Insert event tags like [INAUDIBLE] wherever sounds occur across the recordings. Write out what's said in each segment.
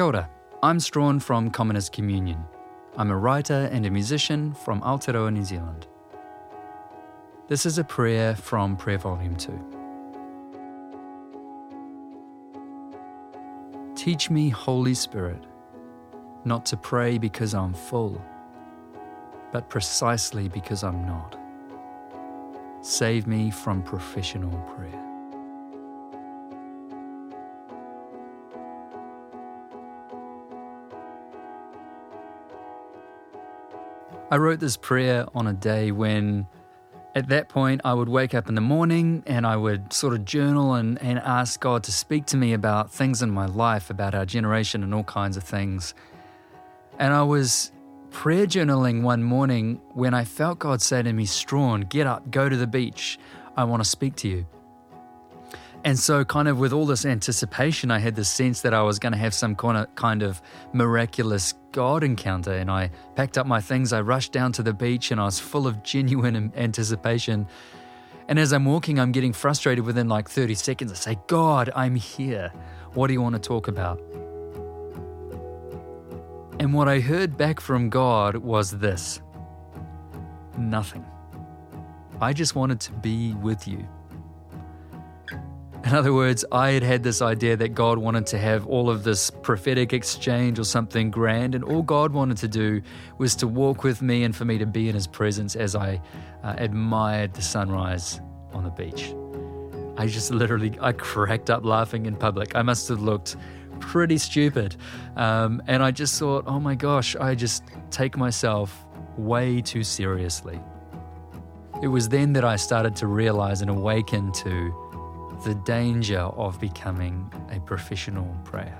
Kia ora. I'm Strahan from Commoners Communion. I'm a writer and a musician from Aotearoa, New Zealand. This is a prayer from Prayer Volume 2. Teach me, Holy Spirit, not to pray because I'm full, but precisely because I'm not. Save me from professional prayer. I wrote this prayer on a day when, at that point, I would wake up in the morning and I would sort of journal and, and ask God to speak to me about things in my life, about our generation, and all kinds of things. And I was prayer journaling one morning when I felt God say to me, Strahan, get up, go to the beach. I want to speak to you. And so, kind of with all this anticipation, I had the sense that I was going to have some kind of, kind of miraculous God encounter. And I packed up my things, I rushed down to the beach, and I was full of genuine anticipation. And as I'm walking, I'm getting frustrated within like 30 seconds. I say, God, I'm here. What do you want to talk about? And what I heard back from God was this nothing. I just wanted to be with you. In other words, I had had this idea that God wanted to have all of this prophetic exchange or something grand, and all God wanted to do was to walk with me and for me to be in His presence as I uh, admired the sunrise on the beach. I just literally I cracked up laughing in public. I must have looked pretty stupid, um, and I just thought, oh my gosh, I just take myself way too seriously. It was then that I started to realize and awaken to the danger of becoming a professional prayer.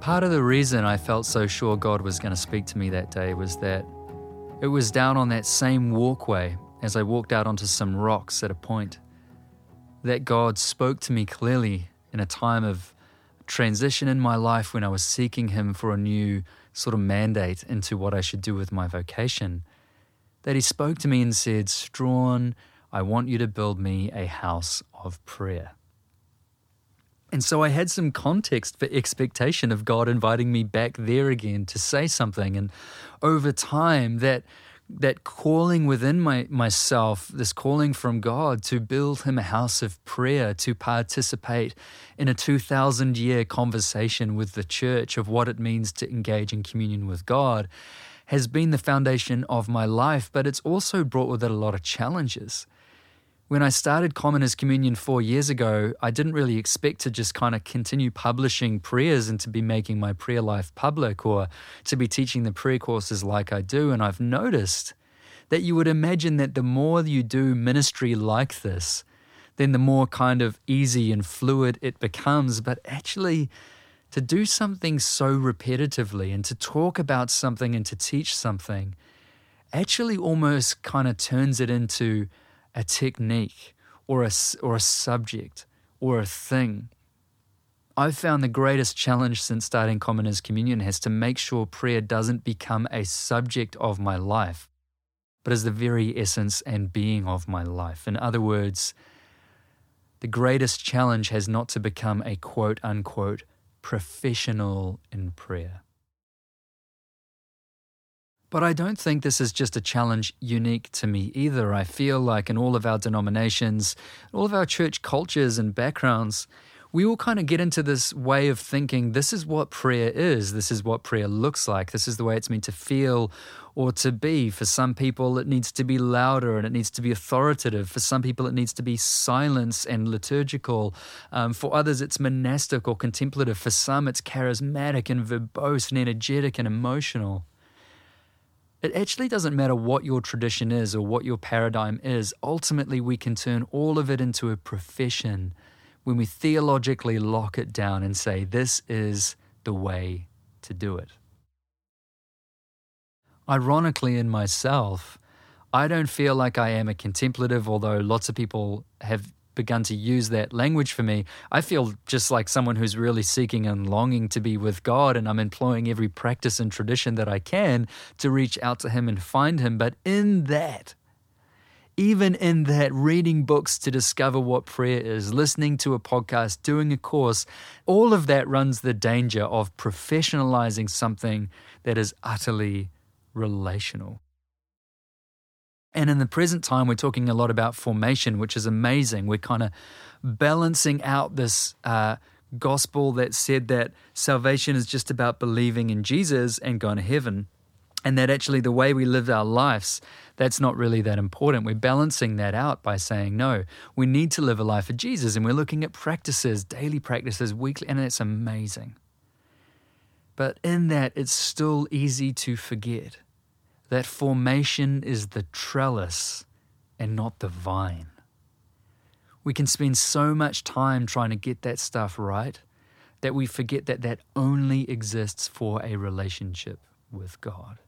Part of the reason I felt so sure God was going to speak to me that day was that it was down on that same walkway as I walked out onto some rocks at a point that God spoke to me clearly in a time of transition in my life when I was seeking Him for a new sort of mandate into what I should do with my vocation. That He spoke to me and said, Strahan, I want you to build me a house of prayer. And so I had some context for expectation of God inviting me back there again to say something. And over time, that that calling within my, myself, this calling from God to build Him a house of prayer, to participate in a 2,000 year conversation with the church of what it means to engage in communion with God, has been the foundation of my life, but it's also brought with it a lot of challenges when I started Commoners Communion four years ago, I didn't really expect to just kind of continue publishing prayers and to be making my prayer life public or to be teaching the prayer courses like I do. And I've noticed that you would imagine that the more you do ministry like this, then the more kind of easy and fluid it becomes. But actually, to do something so repetitively and to talk about something and to teach something actually almost kind of turns it into a technique or a, or a subject or a thing. I've found the greatest challenge since starting Commoners Communion has to make sure prayer doesn't become a subject of my life, but is the very essence and being of my life. In other words, the greatest challenge has not to become a quote unquote professional in prayer. But I don't think this is just a challenge unique to me either. I feel like in all of our denominations, all of our church cultures and backgrounds, we all kind of get into this way of thinking this is what prayer is, this is what prayer looks like, this is the way it's meant to feel or to be. For some people, it needs to be louder and it needs to be authoritative. For some people, it needs to be silence and liturgical. Um, for others, it's monastic or contemplative. For some, it's charismatic and verbose and energetic and emotional. It actually doesn't matter what your tradition is or what your paradigm is. Ultimately, we can turn all of it into a profession when we theologically lock it down and say, this is the way to do it. Ironically, in myself, I don't feel like I am a contemplative, although lots of people have begun to use that language for me, I feel just like someone who's really seeking and longing to be with God, and I'm employing every practice and tradition that I can to reach out to Him and find Him. But in that, even in that, reading books to discover what prayer is, listening to a podcast, doing a course, all of that runs the danger of professionalizing something that is utterly relational. And in the present time, we're talking a lot about formation, which is amazing. We're kind of balancing out this uh, gospel that said that salvation is just about believing in Jesus and going to heaven and that actually the way we live our lives that's not really that important. We're balancing that out by saying no we need to live a life of jesus and we're looking at practices daily practices weekly and it's amazing. But in that it's still easy to forget that formation is the trellis and not the vine. We can spend so much time trying to get that stuff right that we forget that that only exists for a relationship with God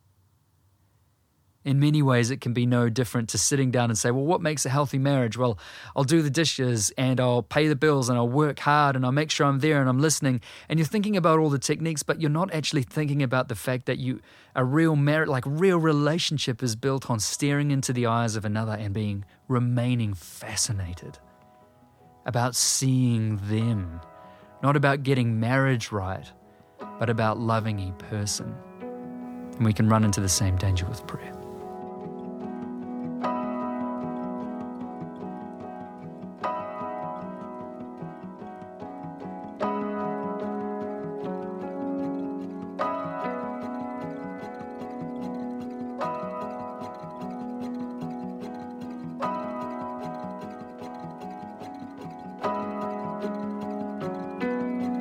in many ways, it can be no different to sitting down and say, Well, what makes a healthy marriage? Well, I'll do the dishes and I'll pay the bills and I'll work hard and I'll make sure I'm there and I'm listening. And you're thinking about all the techniques, but you're not actually thinking about the fact that you, a real marriage, like real relationship, is built on staring into the eyes of another and being remaining fascinated, about seeing them, not about getting marriage right, but about loving a person. And we can run into the same danger with prayer.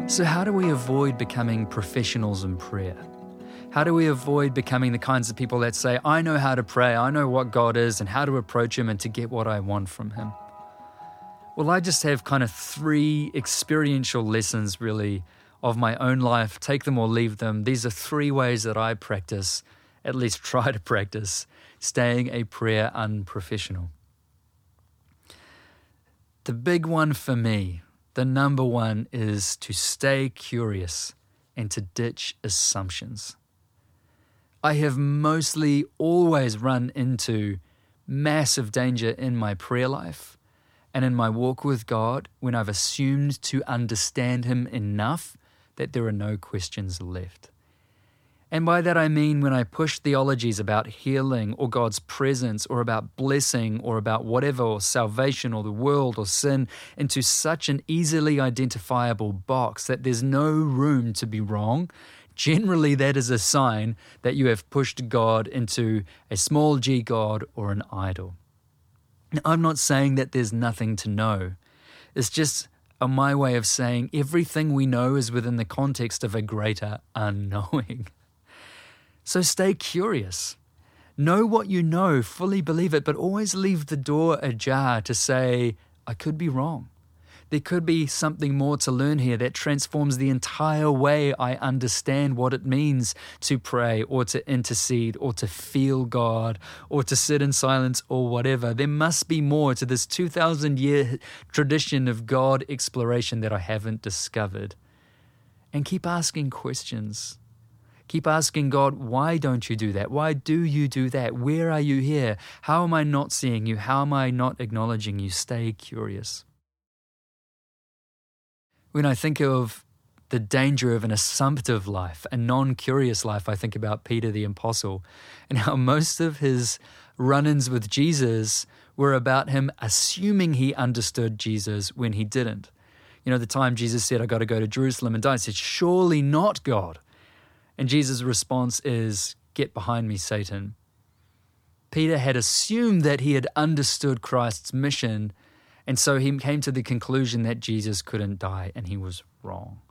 So, how do we avoid becoming professionals in prayer? How do we avoid becoming the kinds of people that say, I know how to pray, I know what God is, and how to approach Him and to get what I want from Him? Well, I just have kind of three experiential lessons, really, of my own life. Take them or leave them. These are three ways that I practice, at least try to practice, staying a prayer unprofessional. The big one for me the number one is to stay curious and to ditch assumptions. I have mostly always run into massive danger in my prayer life and in my walk with God when I've assumed to understand Him enough that there are no questions left. And by that I mean when I push theologies about healing or God's presence or about blessing or about whatever, or salvation or the world or sin, into such an easily identifiable box that there's no room to be wrong, generally that is a sign that you have pushed God into a small g God or an idol. Now, I'm not saying that there's nothing to know, it's just a my way of saying everything we know is within the context of a greater unknowing. [LAUGHS] So stay curious. Know what you know, fully believe it, but always leave the door ajar to say, I could be wrong. There could be something more to learn here that transforms the entire way I understand what it means to pray or to intercede or to feel God or to sit in silence or whatever. There must be more to this 2,000 year tradition of God exploration that I haven't discovered. And keep asking questions. Keep asking God, why don't you do that? Why do you do that? Where are you here? How am I not seeing you? How am I not acknowledging you? Stay curious. When I think of the danger of an assumptive life, a non curious life, I think about Peter the Apostle and how most of his run ins with Jesus were about him assuming he understood Jesus when he didn't. You know, the time Jesus said, I got to go to Jerusalem and die, he said, Surely not, God. And Jesus' response is, Get behind me, Satan. Peter had assumed that he had understood Christ's mission, and so he came to the conclusion that Jesus couldn't die, and he was wrong.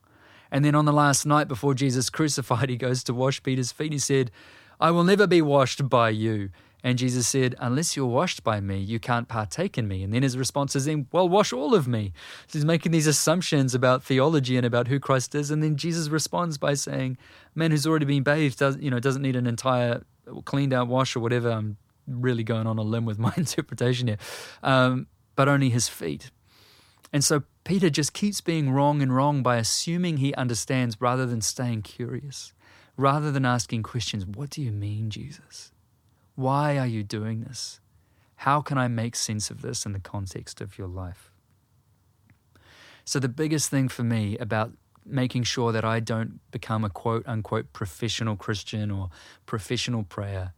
And then on the last night before Jesus [LAUGHS] crucified, he goes to wash Peter's feet. He said, I will never be washed by you. And Jesus said, Unless you're washed by me, you can't partake in me. And then his response is, Well, wash all of me. So he's making these assumptions about theology and about who Christ is. And then Jesus responds by saying, Man who's already been bathed does, you know, doesn't need an entire cleaned out wash or whatever. I'm really going on a limb with [LAUGHS] my interpretation here. Um, but only his feet. And so Peter just keeps being wrong and wrong by assuming he understands rather than staying curious, rather than asking questions What do you mean, Jesus? Why are you doing this? How can I make sense of this in the context of your life? So, the biggest thing for me about making sure that I don't become a quote unquote professional Christian or professional prayer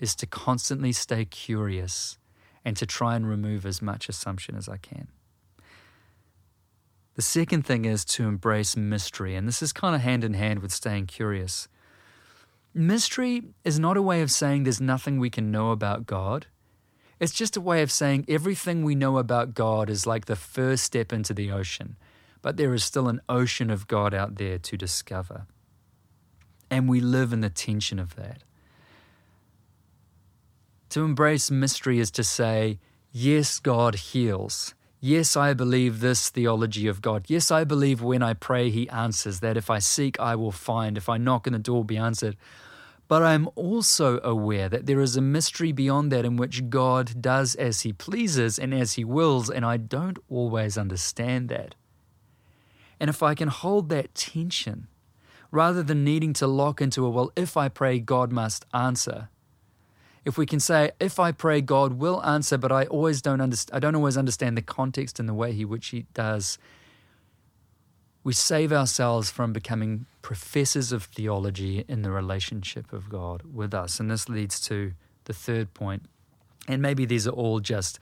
is to constantly stay curious and to try and remove as much assumption as I can. The second thing is to embrace mystery, and this is kind of hand in hand with staying curious. Mystery is not a way of saying there's nothing we can know about God. It's just a way of saying everything we know about God is like the first step into the ocean, but there is still an ocean of God out there to discover. And we live in the tension of that. To embrace mystery is to say, yes, God heals. Yes, I believe this theology of God. Yes, I believe when I pray, He answers, that if I seek, I will find. If I knock and the door will be answered. But I'm also aware that there is a mystery beyond that in which God does as He pleases and as He wills, and I don't always understand that. And if I can hold that tension, rather than needing to lock into a, well, if I pray, God must answer, if we can say, if I pray, God will answer, but I always don't understand, I don't always understand the context and the way he which he does, we save ourselves from becoming professors of theology in the relationship of God with us. And this leads to the third point. And maybe these are all just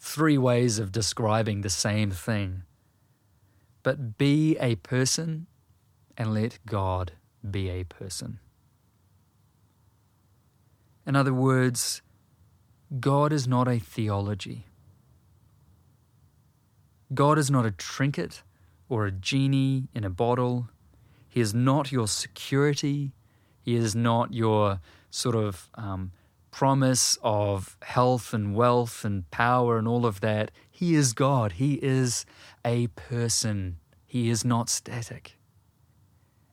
three ways of describing the same thing. But be a person and let God be a person. In other words, God is not a theology. God is not a trinket or a genie in a bottle. He is not your security. He is not your sort of um, promise of health and wealth and power and all of that. He is God. He is a person. He is not static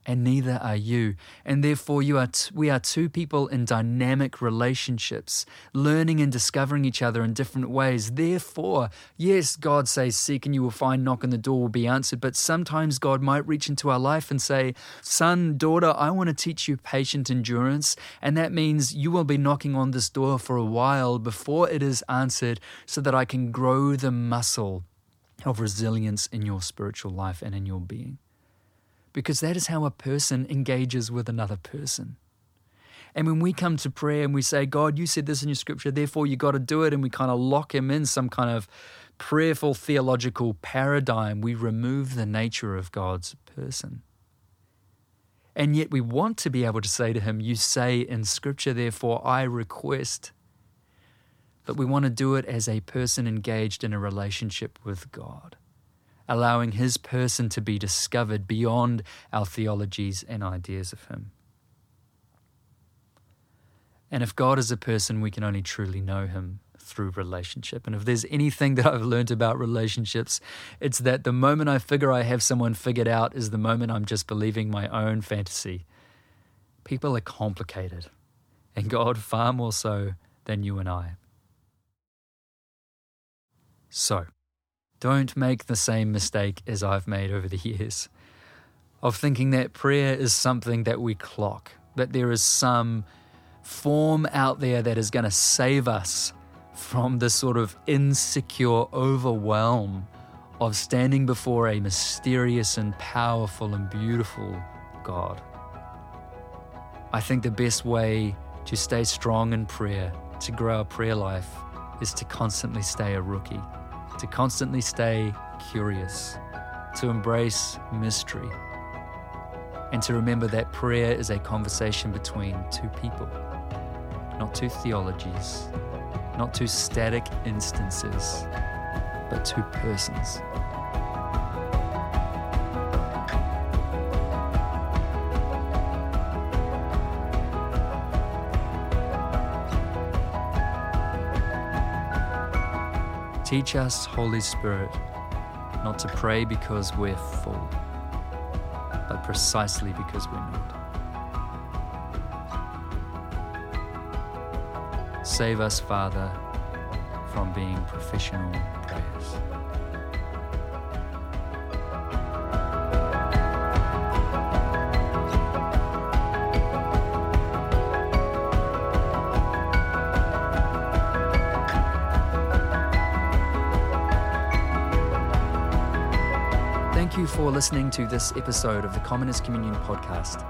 and neither are you. And therefore, you are t- we are two people in dynamic relationships, learning and discovering each other in different ways. Therefore, yes, God says, Seek and you will find, knock and the door will be answered. But sometimes God might reach into our life and say, Son, daughter, I want to teach you patient endurance. And that means you will be knocking on this door for a while before it is answered so that I can grow the muscle of resilience in your spiritual life and in your being because that is how a person engages with another person. And when we come to prayer and we say, God, you said this in your scripture, therefore you got to do it, and we kind of lock him in some kind of prayerful theological paradigm, we remove the nature of God's person. And yet we want to be able to say to him, You say in scripture, therefore I request. But we want to do it as a person engaged in a relationship with God allowing his person to be discovered beyond our theologies and ideas of him. And if God is a person, we can only truly know him through relationship. And if there's anything that I've learned about relationships, it's that the moment I figure I have someone figured out is the moment I'm just believing my own fantasy. People are complicated, and God far more so than you and I. So, don't make the same mistake as I've made over the years of thinking that prayer is something that we clock, that there is some form out there that is going to save us from the sort of insecure overwhelm of standing before a mysterious and powerful and beautiful God. I think the best way to stay strong in prayer, to grow our prayer life, is to constantly stay a rookie to constantly stay curious, to embrace mystery, and to remember that prayer is a conversation between two people, not two theologies, not two static instances, but two persons. Teach us, Holy Spirit, not to pray because we're full, but precisely because we're not. Save us, Father, from being professional prayers. You for listening to this episode of the Commoners Communion podcast.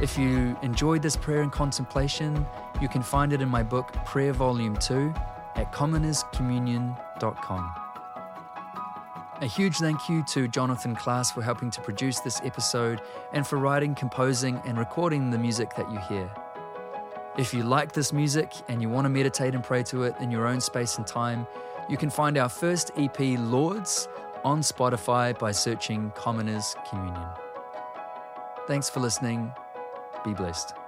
If you enjoyed this prayer and contemplation, you can find it in my book, Prayer Volume 2, at commonerscommunion.com. A huge thank you to Jonathan Class for helping to produce this episode and for writing, composing, and recording the music that you hear. If you like this music and you want to meditate and pray to it in your own space and time, you can find our first EP, Lords, on Spotify by searching Commoners Communion. Thanks for listening. Be blessed.